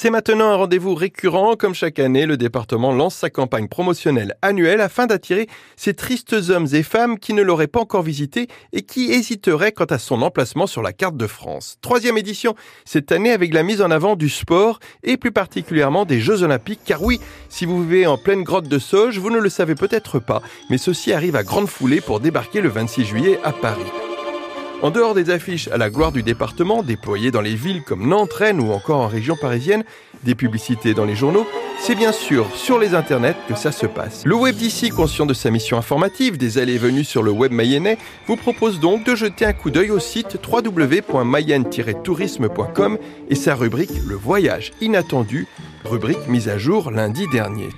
C'est maintenant un rendez-vous récurrent. Comme chaque année, le département lance sa campagne promotionnelle annuelle afin d'attirer ces tristes hommes et femmes qui ne l'auraient pas encore visité et qui hésiteraient quant à son emplacement sur la carte de France. Troisième édition cette année avec la mise en avant du sport et plus particulièrement des Jeux Olympiques. Car oui, si vous vivez en pleine grotte de Sauge, vous ne le savez peut-être pas, mais ceci arrive à grande foulée pour débarquer le 26 juillet à Paris. En dehors des affiches à la gloire du département, déployées dans les villes comme Nantes, ou encore en région parisienne, des publicités dans les journaux, c'est bien sûr sur les internets que ça se passe. Le web d'ici, conscient de sa mission informative, des allées et venues sur le web mayennais, vous propose donc de jeter un coup d'œil au site www.mayenne-tourisme.com et sa rubrique Le voyage inattendu, rubrique mise à jour lundi dernier.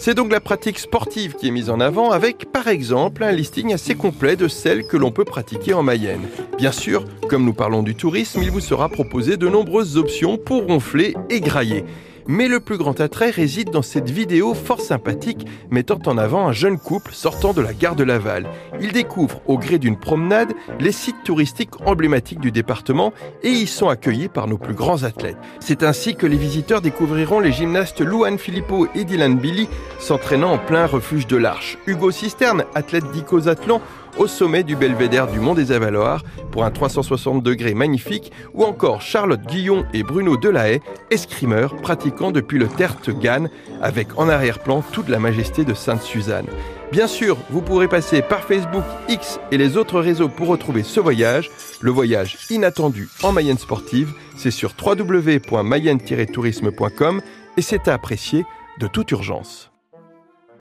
C'est donc la pratique sportive qui est mise en avant avec, par exemple, un listing assez complet de celles que l'on peut pratiquer en Mayenne. Bien sûr, comme nous parlons du tourisme, il vous sera proposé de nombreuses options pour ronfler et grailler. Mais le plus grand attrait réside dans cette vidéo fort sympathique mettant en avant un jeune couple sortant de la gare de Laval. Ils découvrent au gré d'une promenade les sites touristiques emblématiques du département et y sont accueillis par nos plus grands athlètes. C'est ainsi que les visiteurs découvriront les gymnastes Louane Philippot et Dylan Billy s'entraînant en plein refuge de l'Arche. Hugo Cisterne, athlète d'Icosathlon, au sommet du belvédère du Mont des Avaloirs pour un 360 degrés magnifique, ou encore Charlotte Guillon et Bruno Delahaye, escrimeurs pratiquant depuis le Tertre Gannes avec en arrière-plan toute la majesté de Sainte-Suzanne. Bien sûr, vous pourrez passer par Facebook, X et les autres réseaux pour retrouver ce voyage, le voyage inattendu en Mayenne sportive. C'est sur www.mayenne-tourisme.com et c'est à apprécier de toute urgence.